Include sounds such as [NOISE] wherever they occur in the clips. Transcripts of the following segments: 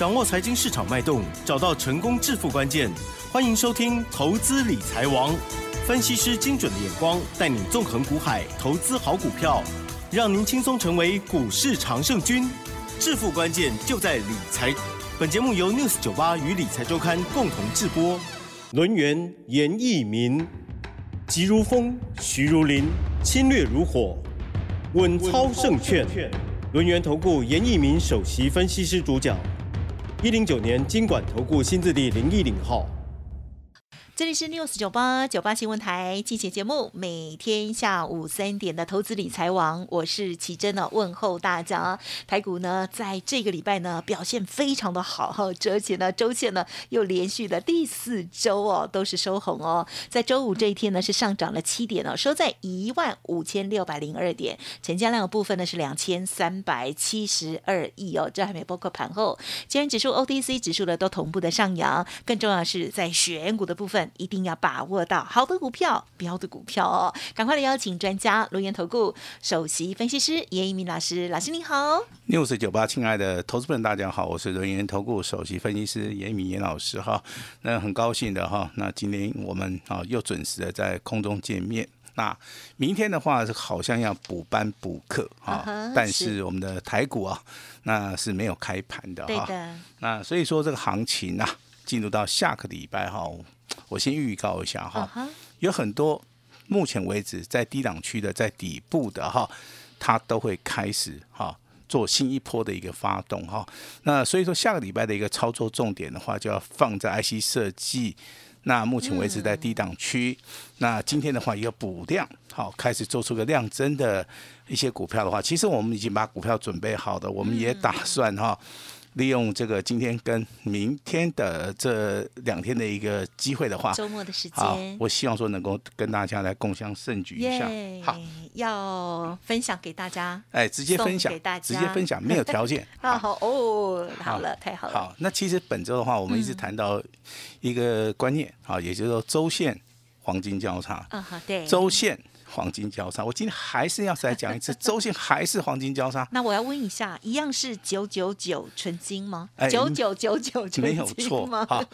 掌握财经市场脉动，找到成功致富关键。欢迎收听《投资理财王》，分析师精准的眼光，带你纵横股海，投资好股票，让您轻松成为股市常胜军。致富关键就在理财。本节目由 News 九八与理财周刊共同制播。轮源严义民，急如风，徐如林，侵略如火，稳操胜券。轮源投顾严义民首席分析师主讲。一零九年经管投顾新字第零一零号。这里是 News 九八九八新闻台，进行节目，每天下午三点的投资理财网，我是奇珍呢，问候大家。台股呢，在这个礼拜呢，表现非常的好哈，而且呢，周线呢又连续的第四周哦，都是收红哦。在周五这一天呢，是上涨了七点哦，收在一万五千六百零二点，成交量的部分呢是两千三百七十二亿哦，这还没包括盘后。今天指数 OTC 指数呢都同步的上扬，更重要的是在选股的部分。一定要把握到好的股票、标的股票哦！赶快来邀请专家、龙岩投顾首席分析师严一鸣老师，老师您好。六四九八，亲爱的投资朋友大家好，我是龙岩投顾首席分析师严一鸣严老师哈。那很高兴的哈，那今天我们啊又准时的在空中见面。那明天的话是好像要补班补课哈，但是我们的台股啊那是没有开盘的哈。那所以说这个行情啊，进入到下个礼拜哈。我先预告一下哈，有很多目前为止在低档区的、在底部的哈，它都会开始哈做新一波的一个发动哈。那所以说下个礼拜的一个操作重点的话，就要放在 IC 设计。那目前为止在低档区，那今天的话一个补量，好开始做出个量增的一些股票的话，其实我们已经把股票准备好的，我们也打算哈。利用这个今天跟明天的这两天的一个机会的话，周末的时间，我希望说能够跟大家来共享盛举一下。好，要分享给大家，哎，直接分享，直接分享，没有条件。[LAUGHS] 啊，好哦，好了，太好了。好，那其实本周的话，我们一直谈到一个观念，啊，也就是说周线黄金交叉。啊，好，对，周线。黄金交叉，我今天还是要再讲一次，[LAUGHS] 周线还是黄金交叉。那我要问一下，一样是九九九纯金吗？九九九九纯金没有错好，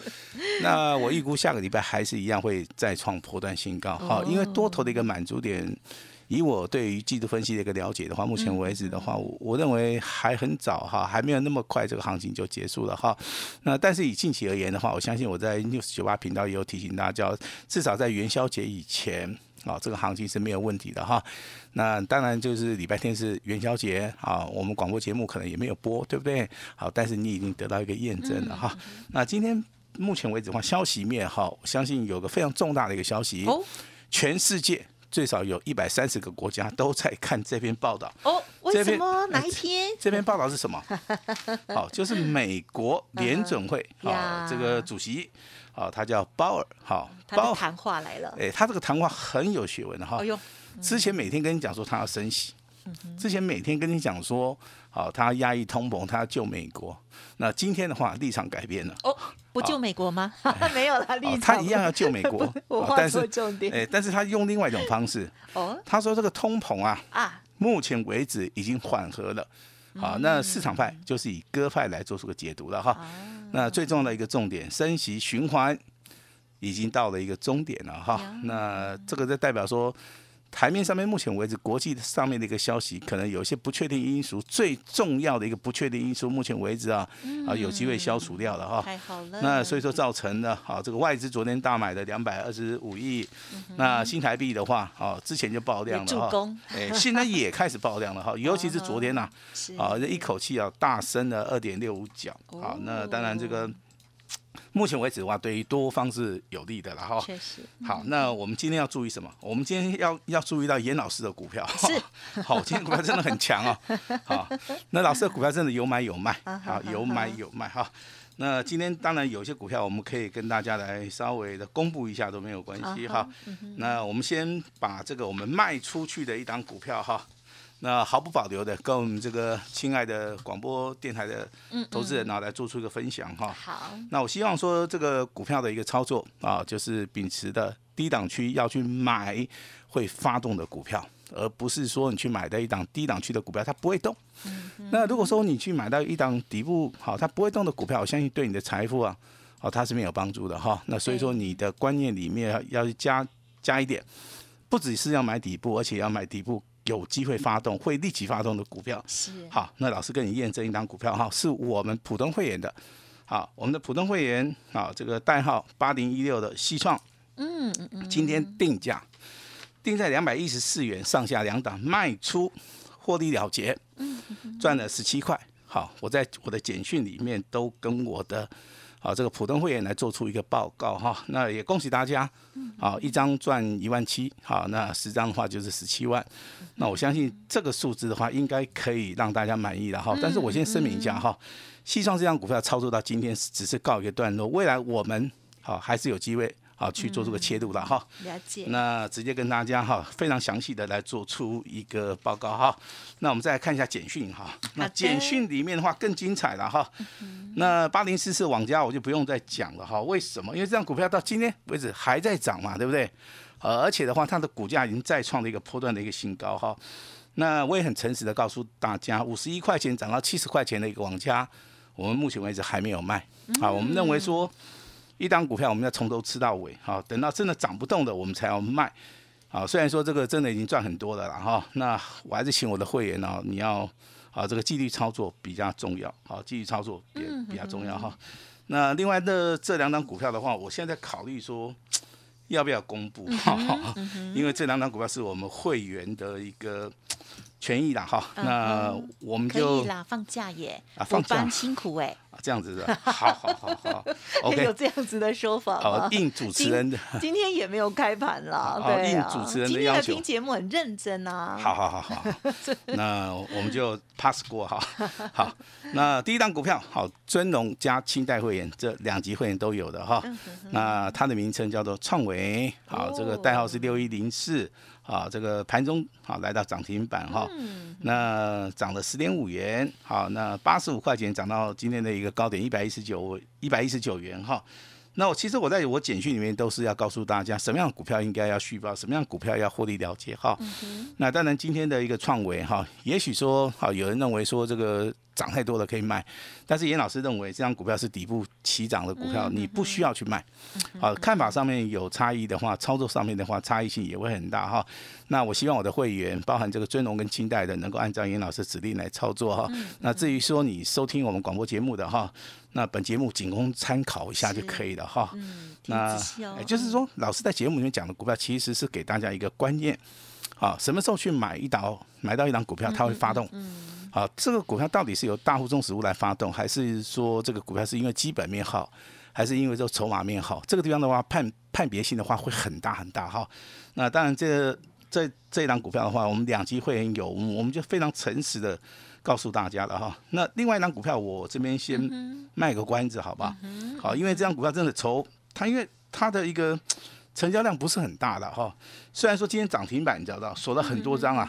那我预估下个礼拜还是一样会再创破断新高。好，因为多头的一个满足点，以我对于季度分析的一个了解的话，目前为止的话，我我认为还很早哈，还没有那么快这个行情就结束了哈。那但是以近期而言的话，我相信我在 news 九八频道也有提醒大家，至少在元宵节以前。啊，这个行情是没有问题的哈。那当然就是礼拜天是元宵节啊，我们广播节目可能也没有播，对不对？好，但是你已经得到一个验证了哈。那今天目前为止的话，消息面哈，我相信有个非常重大的一个消息，全世界最少有一百三十个国家都在看这篇报道。哦，为什么？哪一篇？这篇报道是什么？[LAUGHS] 好，就是美国联准会啊，这个主席。好，他叫鲍尔，好，他谈话来了。哎，他这个谈话很有学问的哈。哎呦，之前每天跟你讲说他要升息，之前每天跟你讲说，好，他要压抑通膨，他要救美国。那今天的话，立场改变了。哦，不救美国吗？[LAUGHS] [LAUGHS] 没有了，立场。他一样要救美国。[LAUGHS] 我但是重点。哎，但是他用另外一种方式。哦。他说这个通膨啊，啊，目前为止已经缓和了。好，那市场派就是以鸽派来做出个解读了哈。那最重要的一个重点，升息循环已经到了一个终点了哈。那这个就代表说。台面上面，目前为止，国际上面的一个消息，可能有一些不确定因素。最重要的一个不确定因素，目前为止啊，啊有机会消除掉了哈。太好了。那所以说造成了好这个外资昨天大买的两百二十五亿，那新台币的话，哦之前就爆量了哈。哎，现在也开始爆量了哈，[LAUGHS] 尤其是昨天呐，啊这一口气啊大升了二点六五角。好，那当然这个。目前为止的话，对于多方是有利的了哈。确实。好，那我们今天要注意什么？我们今天要要注意到严老师的股票。是。[LAUGHS] 好，今天股票真的很强哦。好，那老师的股票真的有买有卖。好，有买有卖哈。那今天当然有些股票我们可以跟大家来稍微的公布一下都没有关系哈。那我们先把这个我们卖出去的一档股票哈。那毫不保留的跟我们这个亲爱的广播电台的投资人呢来做出一个分享哈。好。那我希望说这个股票的一个操作啊，就是秉持的低档区要去买会发动的股票而不是说你去买的一档低档区的股票，它不会动。那如果说你去买到一档底部好，它不会动的股票，我相信对你的财富啊，好，它是没有帮助的哈。那所以说你的观念里面要要加加一点，不只是要买底部，而且要买底部有机会发动、会立即发动的股票。是好，那老师跟你验证一档股票哈，是我们普通会员的。好，我们的普通会员啊，这个代号八零一六的西创，嗯嗯嗯，今天定价定在两百一十四元上下两档卖出，获利了结，嗯赚了十七块。好，我在我的简讯里面都跟我的啊这个普通会员来做出一个报告哈，那也恭喜大家，好一张赚一万七，好那十张的话就是十七万，那我相信这个数字的话应该可以让大家满意了哈。但是我先声明一下哈，西创这张股票操作到今天只是告一个段落，未来我们好还是有机会。好去做这个切入了哈，了解。那直接跟大家哈非常详细的来做出一个报告哈。那我们再来看一下简讯哈。那简讯里面的话更精彩了哈。那八零四四网家我就不用再讲了哈。为什么？因为这张股票到今天为止还在涨嘛，对不对？呃，而且的话，它的股价已经再创了一个波段的一个新高哈。那我也很诚实的告诉大家，五十一块钱涨到七十块钱的一个网家，我们目前为止还没有卖。啊，我们认为说。一档股票，我们要从头吃到尾，好，等到真的涨不动的，我们才要卖，好，虽然说这个真的已经赚很多了了哈，那我还是请我的会员呢，你要啊这个纪律操作比较重要，好，纪律操作也比较重要哈。那另外的这两档股票的话，我现在考虑说 [TSK] 要不要公布，因为这两档股票是我们会员的一个。[TSK] 权益啦哈，那我们就可以啦，放假耶，放假。辛苦哎，这样子的，[LAUGHS] 好好好好，[LAUGHS] OK，有这样子的说法好，应主持人的，今天也没有开盘了，对应主持人的要求，听节目很认真啊，好好好好，[LAUGHS] 那我们就 pass 过哈，好，那第一档股票好，尊龙加清代会员这两级会员都有的哈，那它的名称叫做创维，好，这个代号是六一零四。啊，这个盘中好来到涨停板哈，那涨了十点五元，好，那八十五块钱涨到今天的一个高点一百一十九一百一十九元哈。那我其实我在我简讯里面都是要告诉大家，什么样的股票应该要续报，什么样的股票要获利了结哈。那当然今天的一个创维哈，也许说好有人认为说这个。涨太多了可以卖，但是严老师认为这张股票是底部起涨的股票，你不需要去卖。好，看法上面有差异的话，操作上面的话差异性也会很大哈。那我希望我的会员，包含这个尊龙跟清代的，能够按照严老师指令来操作哈。那至于说你收听我们广播节目的哈，那本节目仅供参考一下就可以了哈。那也就是说，老师在节目里面讲的股票，其实是给大家一个观念，好，什么时候去买一档，买到一档股票，它会发动。好，这个股票到底是由大户中实物来发动，还是说这个股票是因为基本面好，还是因为这个筹码面好？这个地方的话，判判别性的话会很大很大哈。那当然，这这这一档股票的话，我们两级会员有，我们就非常诚实的告诉大家了哈。那另外一档股票，我这边先卖个关子，好吧？好，因为这张股票真的筹，它因为它的一个成交量不是很大的哈。虽然说今天涨停板，你知道，锁了很多张啊。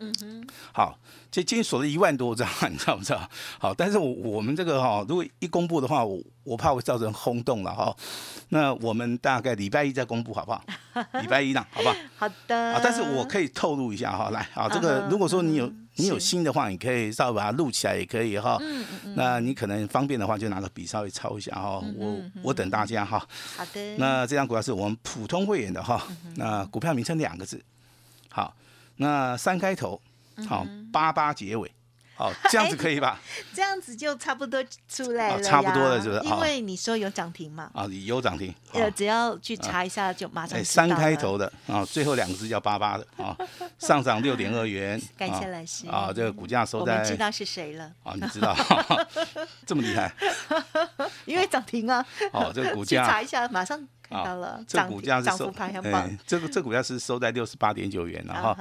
嗯哼，好，这今天锁了一万多张，你知道不知道？好，但是我我们这个哈，如果一公布的话，我我怕会造成轰动了哈。那我们大概礼拜一再公布好不好？[LAUGHS] 礼拜一呢，好不好？好的。啊，但是我可以透露一下哈，来啊，这个如果说你有你有心的话，你可以稍微把它录起来也可以哈。嗯嗯嗯。那你可能方便的话，就拿个笔稍微抄一下哈。我我等大家哈。好的。那这张股票是我们普通会员的哈。那股票名称两个字，好。那三开头，好八八结尾，好这样子可以吧？这样子就差不多出来了差不多了，是不是？因为你说有涨停嘛。啊，有涨停。呃，只要去查一下就马上。三开头的啊，最后两个字叫八八的啊，上涨六点二元。[LAUGHS] 感谢老师。啊，这个股价收在。我知道是谁了。啊，你知道，[LAUGHS] 这么厉害。[LAUGHS] 因为涨停啊。哦，这个股价。查一下，马上。看到了，这股价是收，哎，这个这股价是收在六十八点九元了哈，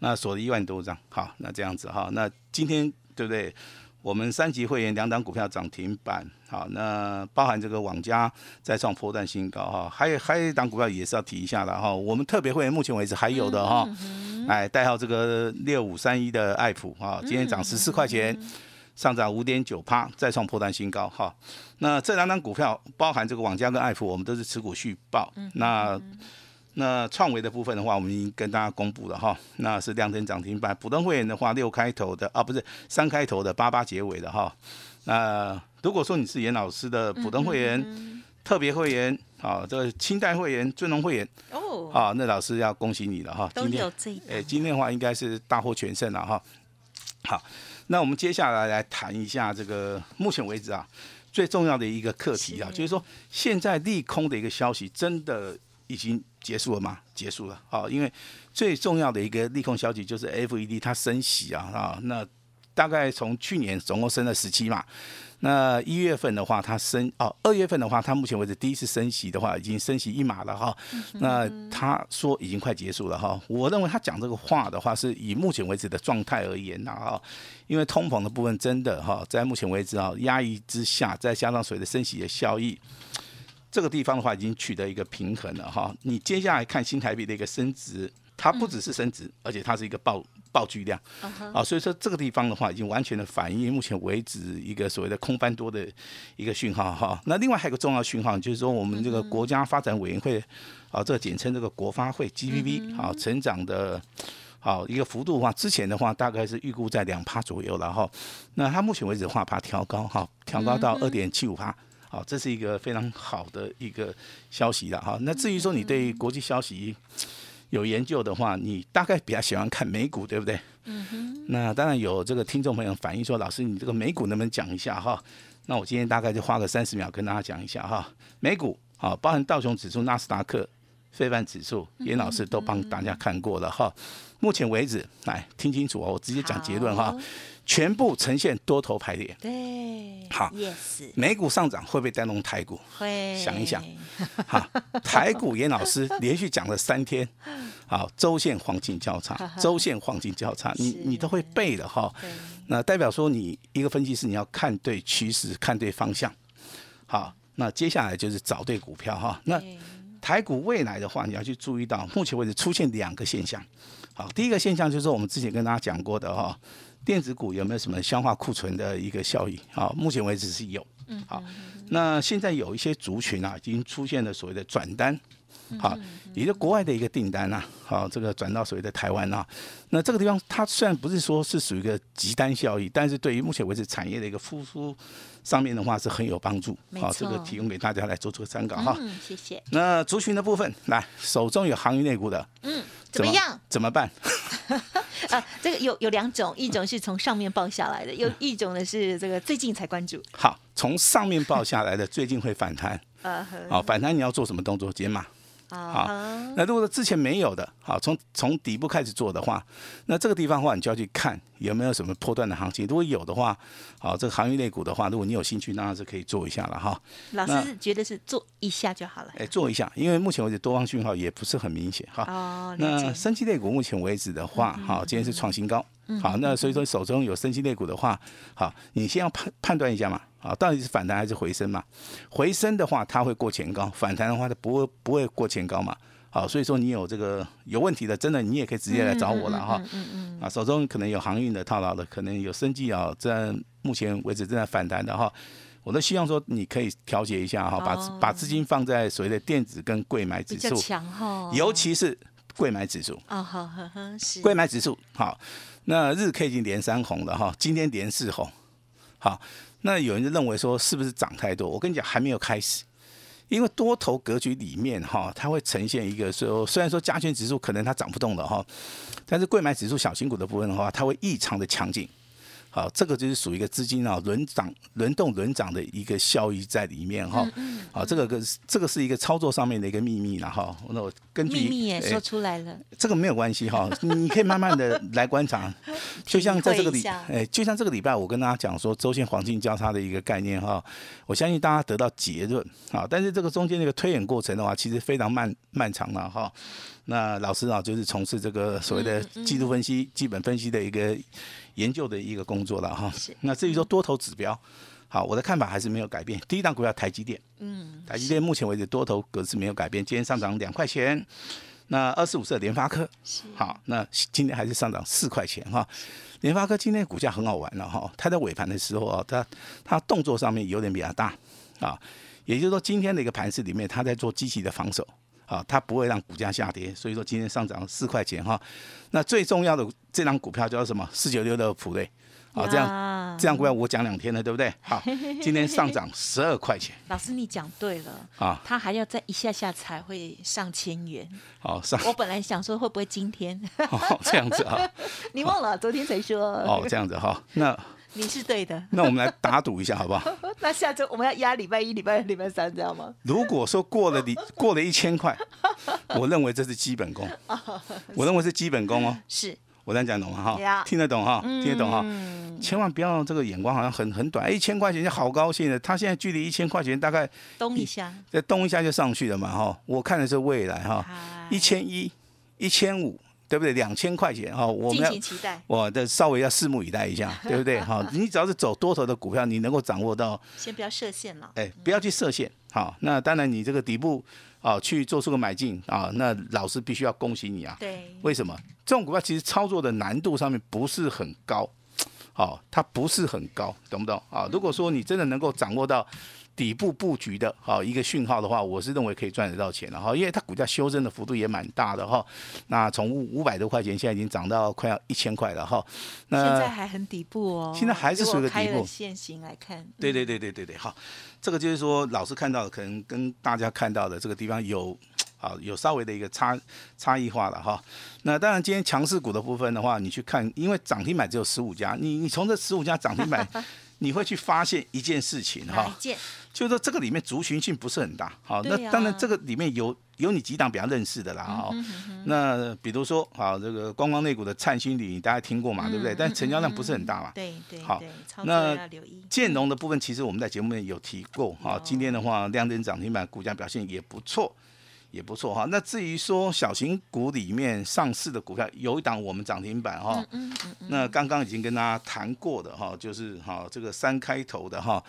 那锁了一万多张，好，那这样子哈，那今天对不对？我们三级会员两档股票涨停板，好，那包含这个网家再创破断新高哈，还有还有一档股票也是要提一下的哈，我们特别会员目前为止还有的哈，哎，代号这个六五三一的爱普哈，今天涨十四块钱。上涨五点九趴，再创破断新高哈。那这两档股票包含这个网家跟爱普，我们都是持股续报。那那创维的部分的话，我们已经跟大家公布了哈，那是亮灯涨停板。普通会员的话，六开头的啊，不是三开头的，八八结尾的哈。那如果说你是严老师的普通会员、特别会员啊，这个清代会员、尊龙会员哦，啊，那老师要恭喜你了哈。都今天有这一哎，今天的话应该是大获全胜了哈。好，那我们接下来来谈一下这个目前为止啊最重要的一个课题啊，就是说现在利空的一个消息真的已经结束了吗？结束了。好，因为最重要的一个利空消息就是 FED 它升息啊啊，那大概从去年总共升了十七嘛。那一月份的话，它升哦，二月份的话，它目前为止第一次升息的话，已经升息一码了哈。那他说已经快结束了哈。我认为他讲这个话的话，是以目前为止的状态而言呐哈。因为通膨的部分真的哈，在目前为止啊压抑之下，再加上所谓的升息的效益，这个地方的话已经取得一个平衡了哈。你接下来看新台币的一个升值，它不只是升值，而且它是一个爆爆巨量啊，所以说这个地方的话已经完全的反映目前为止一个所谓的空翻多的一个讯号哈。那另外还有一个重要讯号，就是说我们这个国家发展委员会啊，这个简称这个国发会 GPP 啊，成长的。好一个幅度的话，之前的话大概是预估在两趴左右然后。那它目前为止的话，把它调高哈，调高到二点七五趴。好，这是一个非常好的一个消息了哈。那至于说你对国际消息有研究的话，你大概比较喜欢看美股，对不对？嗯哼。那当然有这个听众朋友反映说，老师你这个美股能不能讲一下哈？那我今天大概就花个三十秒跟大家讲一下哈。美股啊，包含道琼指数、纳斯达克、非凡指数，严老师都帮大家看过了哈。目前为止，来听清楚哦，我直接讲结论哈，全部呈现多头排列。对，好，yes，美股上涨会不会带动台股？会想一想，好，台股严老师 [LAUGHS] 连续讲了三天，[LAUGHS] 好，周线黄金交叉，[LAUGHS] 周线黄金交叉，你你都会背的哈。对那代表说你一个分析师你要看对趋势，看对方向。好，那接下来就是找对股票哈。那对台股未来的话，你要去注意到，目前为止出现两个现象。好，第一个现象就是我们之前跟大家讲过的哈，电子股有没有什么消化库存的一个效益？好，目前为止是有。嗯好，那现在有一些族群啊，已经出现了所谓的转单。好，也就国外的一个订单啊，好，这个转到所谓的台湾啊，那这个地方它虽然不是说是属于一个极单效益，但是对于目前为止产业的一个复苏上面的话是很有帮助。好，这个提供给大家来做做参考哈。嗯，谢谢。那族群的部分，来手中有航运类股的，嗯，怎么样？怎么办？[LAUGHS] 啊，这个有有两种，一种是从上面报下来的，有一种呢是这个最近才关注。好，从上面报下来的，最近会反弹。[LAUGHS] 呃，好，反弹你要做什么动作？解码。好，那如果说之前没有的，好，从从底部开始做的话，那这个地方的话，你就要去看有没有什么破断的行情。如果有的话，好，这个行业类股的话，如果你有兴趣，当然是可以做一下了哈。老师是觉得是做一下就好了。哎，做一下，因为目前为止多方讯号也不是很明显哈。哦，了那解。升级类股目前为止的话，好，今天是创新高。好，那所以说手中有升级类股的话，好，你先要判判断一下嘛，好，到底是反弹还是回升嘛？回升的话，它会过前高；反弹的话，它不会不会过前高嘛。好，所以说你有这个有问题的，真的你也可以直接来找我了哈。嗯嗯啊，手中可能有航运的套牢的，可能有生计啊，在目前为止正在反弹的哈。我都希望说你可以调节一下哈，把、哦把资金放在所谓的电子跟贵买指数，强哈。尤其是贵买指数。啊，好呵呵是。贵买指数好，那日 K 已经连三红了哈，今天连四红。好，那有人就认为说是不是涨太多？我跟你讲，还没有开始。因为多头格局里面哈，它会呈现一个说，虽然说加权指数可能它涨不动了哈，但是贵买指数小型股的部分的话，它会异常的强劲。好，这个就是属于一个资金啊轮涨、轮动、轮涨的一个效益在里面哈。好，这个个这个是一个操作上面的一个秘密了哈。那我根据秘密也哎说出来了。这个没有关系哈，你可以慢慢的来观察，[LAUGHS] 就像在这个礼体会一下，哎，就像这个礼拜我跟大家讲说周线黄金交叉的一个概念哈，我相信大家得到结论啊，但是这个中间那个推演过程的话，其实非常漫漫长了哈。那老师啊，就是从事这个所谓的技术分析、基本分析的一个研究的一个工作了哈。那至于说多头指标，好，我的看法还是没有改变。第一档股票台积电，嗯，台积电目前为止多头格式没有改变，今天上涨两块钱。那二十五色联发科，好，那今天还是上涨四块钱哈。联发科今天股价很好玩了哈，它在尾盘的时候啊，它它动作上面有点比较大啊，也就是说今天的一个盘势里面，它在做积极的防守好，它不会让股价下跌，所以说今天上涨四块钱哈。那最重要的这张股票叫什么？四九六的普瑞。啊，这样呀这样股票我讲两天了，对不对？好，[LAUGHS] 今天上涨十二块钱老师你讲对了，啊，它还要再一下下才会上千元。好上我本来想说会不会今天，哦这样子啊，[LAUGHS] 你忘了昨天才说，哦这样子哈，那你是对的。那我们来打赌一下好不好？[LAUGHS] 那下周我们要压礼拜一、礼拜二、礼拜三，知道吗？如果说过了你 [LAUGHS] 过了一千块，我认为这是基本功，[LAUGHS] 我认为是基本功哦。是，我这样讲懂吗？哈，听得懂哈，听得懂哈。嗯千万不要这个眼光好像很很短，哎一千块钱就好高兴的。他现在距离一千块钱大概动一下，再动一下就上去了嘛哈。我看的是未来哈，一千一、一千五，对不对？两千块钱哈，我们要。我的稍微要拭目以待一下，[LAUGHS] 对不对？哈，你只要是走多头的股票，你能够掌握到，先不要设限了。哎，不要去设限。好，那当然你这个底部啊去做出个买进啊，那老师必须要恭喜你啊。对，为什么？这种股票其实操作的难度上面不是很高，好、它不是很高，懂不懂啊？如果说你真的能够掌握到底部布局的哈、一个讯号的话，我是认为可以赚得到钱的哈，因为它股价修正的幅度也蛮大的哈。那从五五百多块钱，现在已经涨到快要一千块了哈。那现在还很底部哦。现在还是属于底部了线型来看，对对对对对对，好，这个就是说老师看到的，可能跟大家看到的这个地方有。好，有稍微的一个差差异化了哈。那当然，今天强势股的部分的话，你去看，因为涨停板只有十五家，你你从这十五家涨停板，[LAUGHS] 你会去发现一件事情哈一，件？就是说这个里面族群性不是很大。好，那当然这个里面有有你几档比较认识的啦哈。那比如说，好这个观光内股的灿星铝，你大家听过嘛，对不对？但成交量不是很大嘛。对对好那。建农的部分，其实我们在节目里面有提过哈。今天的话，亮灯涨停板，股价表现也不错，也不错哈。那至于说小型股里面上市的股票，有一档我们涨停板哈。嗯嗯嗯，那刚刚已经跟大家谈过的哈，就是哈这个三开头的哈，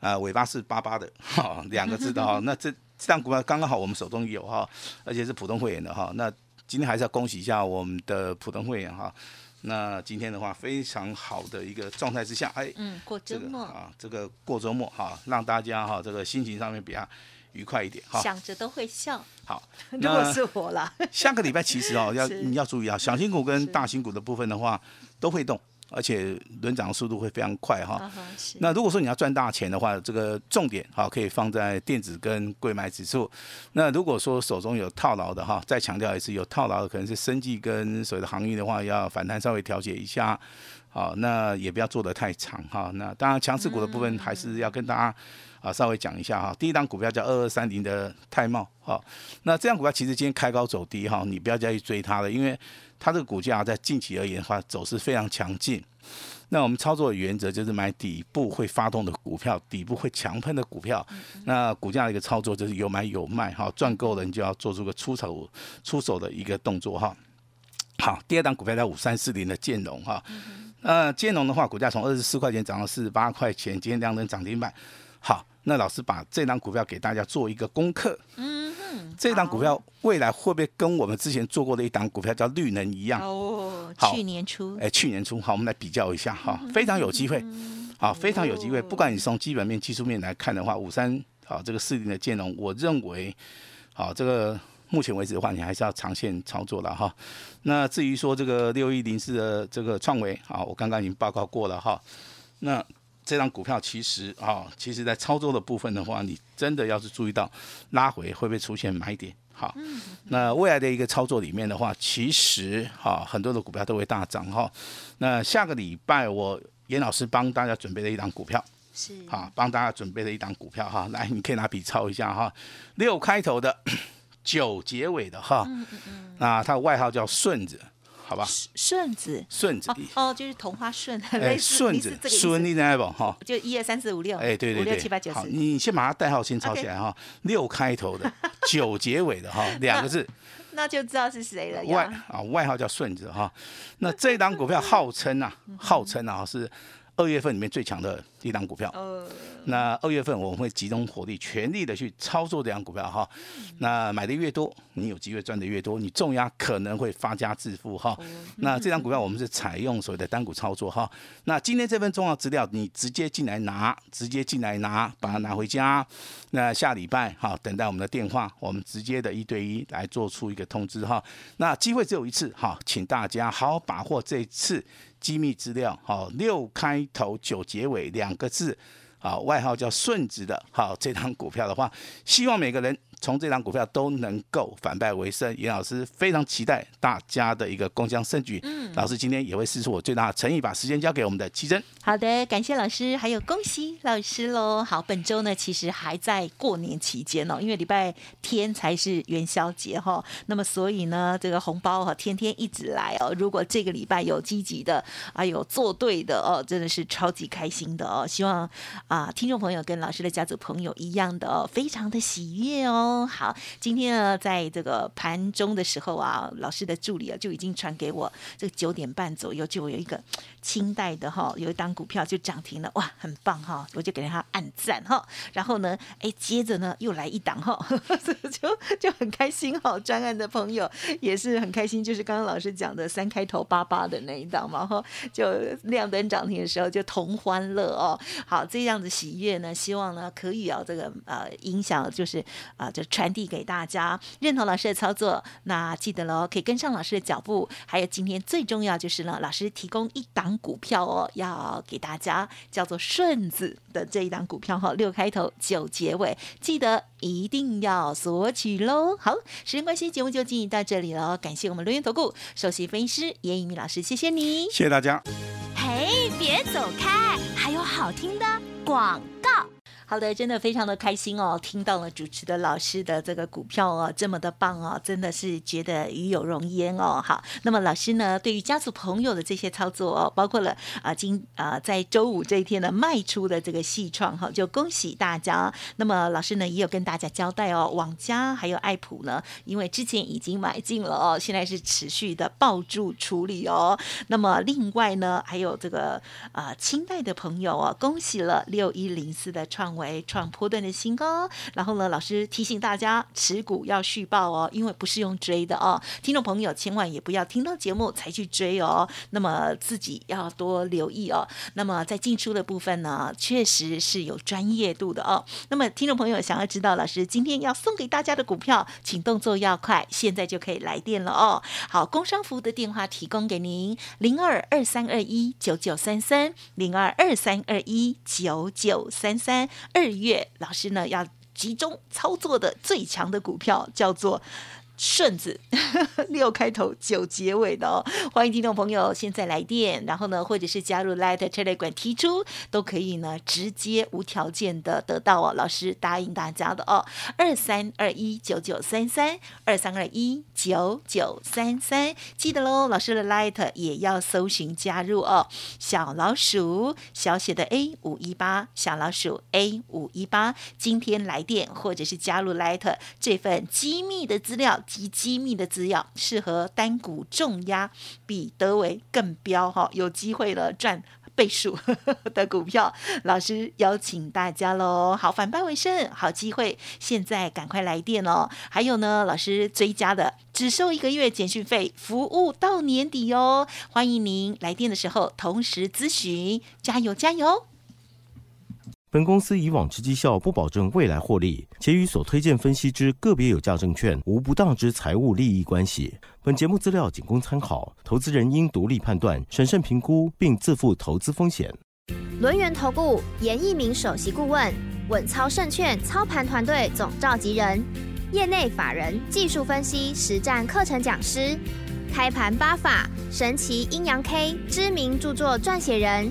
啊尾巴是八八的哈，[LAUGHS] 两个字的哈。那这这档股票刚刚好我们手中有哈，而且是普通会员的哈。那今天还是要恭喜一下我们的普通会员哈。那今天的话，非常好的一个状态之下，哎，嗯，过这个周末啊，这个过周末哈，让大家哈这个心情上面比较愉快一点哈。想着都会笑。好，[LAUGHS] 如果是我啦，下个礼拜其实哦，[LAUGHS] 要你要注意啊，小新股跟大新股的部分的话都会动，而且轮涨的速度会非常快哈。那如果说你要赚大钱的话，这个重点哈可以放在电子跟贵买指数。那如果说手中有套牢的哈，再强调一次，有套牢的可能是生计跟所谓的航运的话，要反弹稍微调节一下。好，那也不要做得太长哈。那当然强势股的部分还是要跟大家啊稍微讲一下哈。第一档股票叫二二三零的泰茂，哈，那这样股票其实今天开高走低哈，你不要再去追它了，因为它这个股价在近期而言的话走势非常强劲。那我们操作的原则就是买底部会发动的股票，底部会强喷的股票。那股价的一个操作就是有买有卖哈，赚够了你就要做出个出手出手的一个动作哈。好，第二档股票在五三四零的建融哈，那建融的话，股价从二十四块钱涨到四十八块钱，今天量能涨停板。好，那老师把这档股票给大家做一个功课，嗯哼，这档股票未来会不会跟我们之前做过的一档股票叫绿能一样？哦，好去年初哎，去年初，好，我们来比较一下哈，非常有机会，好，非常有机会。不管你从基本面、技术面来看的话，五三好这个四零的建融，我认为好这个目前为止的话，你还是要长线操作了哈。那至于说这个六一零四的这个创维啊，我刚刚已经报告过了哈。那这张股票其实啊，其实在操作的部分的话，你真的要是注意到拉回会不会出现买点。好，那未来的一个操作里面的话，其实哈、很多的股票都会大涨哈。那下个礼拜我严老师帮大家准备了一档股票，是。好，帮大家准备了一档股票哈，来，你可以拿笔抄一下哈，六开头的，[COUGHS] 九结尾的哈，那它的外号叫顺子，好吧？顺子。顺子哦，哦，就是同花顺，哎，[LAUGHS] 类似顺子顺思，利 level 哈，就一二三四五六，哎，对对五六对，好，七八九十，你先把它代号先抄起来哈，六开头的，[LAUGHS] 九结尾的哈，两个字，那就知道是谁了外。啊外号叫顺子哈。那这档股票 [LAUGHS] 号称啊，号称啊是二月份里面最强的一档股票。哦，那二月份我们会集中火力，全力的去操作这档股票哈。那买的越多，你有机会赚的越多，你重压可能会发家致富哈。那这张股票我们是采用所谓的单股操作哈。那今天这份重要资料，你直接进来拿，直接进来拿，把它拿回家。那下礼拜哈，等待我们的电话，我们直接的一对一来做出一个通知哈。那机会只有一次哈，请大家好好把握这一次机密资料，好六开头九结尾两两个字。啊，外号叫顺子的，好，这张股票的话，希望每个人从这张股票都能够反败为胜。严老师非常期待大家的一个共襄盛举。嗯，老师今天也会试出我最大的诚意，把时间交给我们的奇珍。好的，感谢老师，还有恭喜老师喽。好，本周呢其实还在过年期间哦，因为礼拜天才是元宵节哈。那么所以呢，这个红包哈天天一直来哦。如果这个礼拜有积极的，啊有做对的哦，真的是超级开心的哦。希望。啊，听众朋友跟老师的家族朋友一样的哦，非常的喜悦哦。好，今天呢，在这个盘中的时候啊，老师的助理啊就已经传给我，这个九点半左右就有一个清代的哈，有一档股票就涨停了，哇，很棒哈，我就给他按赞哈。然后呢，哎，接着呢又来一档哈，[LAUGHS] 就就很开心哈。专案的朋友也是很开心，就是刚刚老师讲的三开头八八的那一档嘛哈，就亮灯涨停的时候就同欢乐哦。好，这样。子喜悦呢，希望呢可以啊，这个呃影响就是啊，就传递给大家，认同老师的操作，那记得喽，可以跟上老师的脚步。还有今天最重要就是呢，老师提供一档股票哦，要给大家叫做顺子的这一档股票哈，六开头九结尾，记得一定要索取喽。好，时间关系，节目就进行到这里了，感谢我们留言投顾首席分析师严一鸣老师，谢谢你，谢谢大家。嘿，别走开，还有好听的。广告。好的，真的非常的开心哦，听到了主持的老师的这个股票哦，这么的棒哦，真的是觉得与有荣焉哦。好，那么老师呢，对于家族朋友的这些操作哦，包括了啊今啊在周五这一天呢卖出的这个戏创哈，就恭喜大家。那么老师呢也有跟大家交代哦，网家还有爱普呢，因为之前已经买进了哦，现在是持续的抱住处理哦。那么另外呢，还有这个啊清代的朋友哦，恭喜了六一零四的创。为创波段的新高，然后呢，老师提醒大家持股要续报哦，因为不是用追的哦，听众朋友千万也不要听到节目才去追哦，那么自己要多留意哦。那么在进出的部分呢，确实是有专业度的哦。那么听众朋友想要知道老师今天要送给大家的股票，请动作要快，现在就可以来电了哦。好，工商服务的电话提供给您：零二二三二一九九三三，零二二三二一九九三三。二月老师呢要集中操作的最强的股票叫做。顺子 [LAUGHS] 六开头九结尾的哦，欢迎听众朋友现在来电，然后呢，或者是加入 Light Telegram 提出，都可以呢，直接无条件的得到哦。老师答应大家的哦，二三二一九九三三二三二一九九三三，记得喽，老师的 Light 也要搜寻加入哦。小老鼠小写的 A 五一八，小老鼠 A 五一八，今天来电或者是加入 Light 这份机密的资料。及机密的资料，适合单股重压，比德维更标哈，有机会了赚倍数 [LAUGHS] 的股票，老师邀请大家喽，好反败为胜，好机会，现在赶快来电哦！还有呢，老师追加的，只收一个月简讯费，服务到年底哦，欢迎您来电的时候同时咨询，加油加油！本公司以往之绩效不保证未来获利，且与所推荐分析之个别有价证券无不当之财务利益关系。本节目资料仅供参考，投资人应独立判断、审慎评估，并自负投资风险。轮源投顾严一鸣首席顾问，稳操胜券操盘团队总召集人，业内法人技术分析实战课程讲师，开盘八法神奇阴阳 K 知名著作撰写人。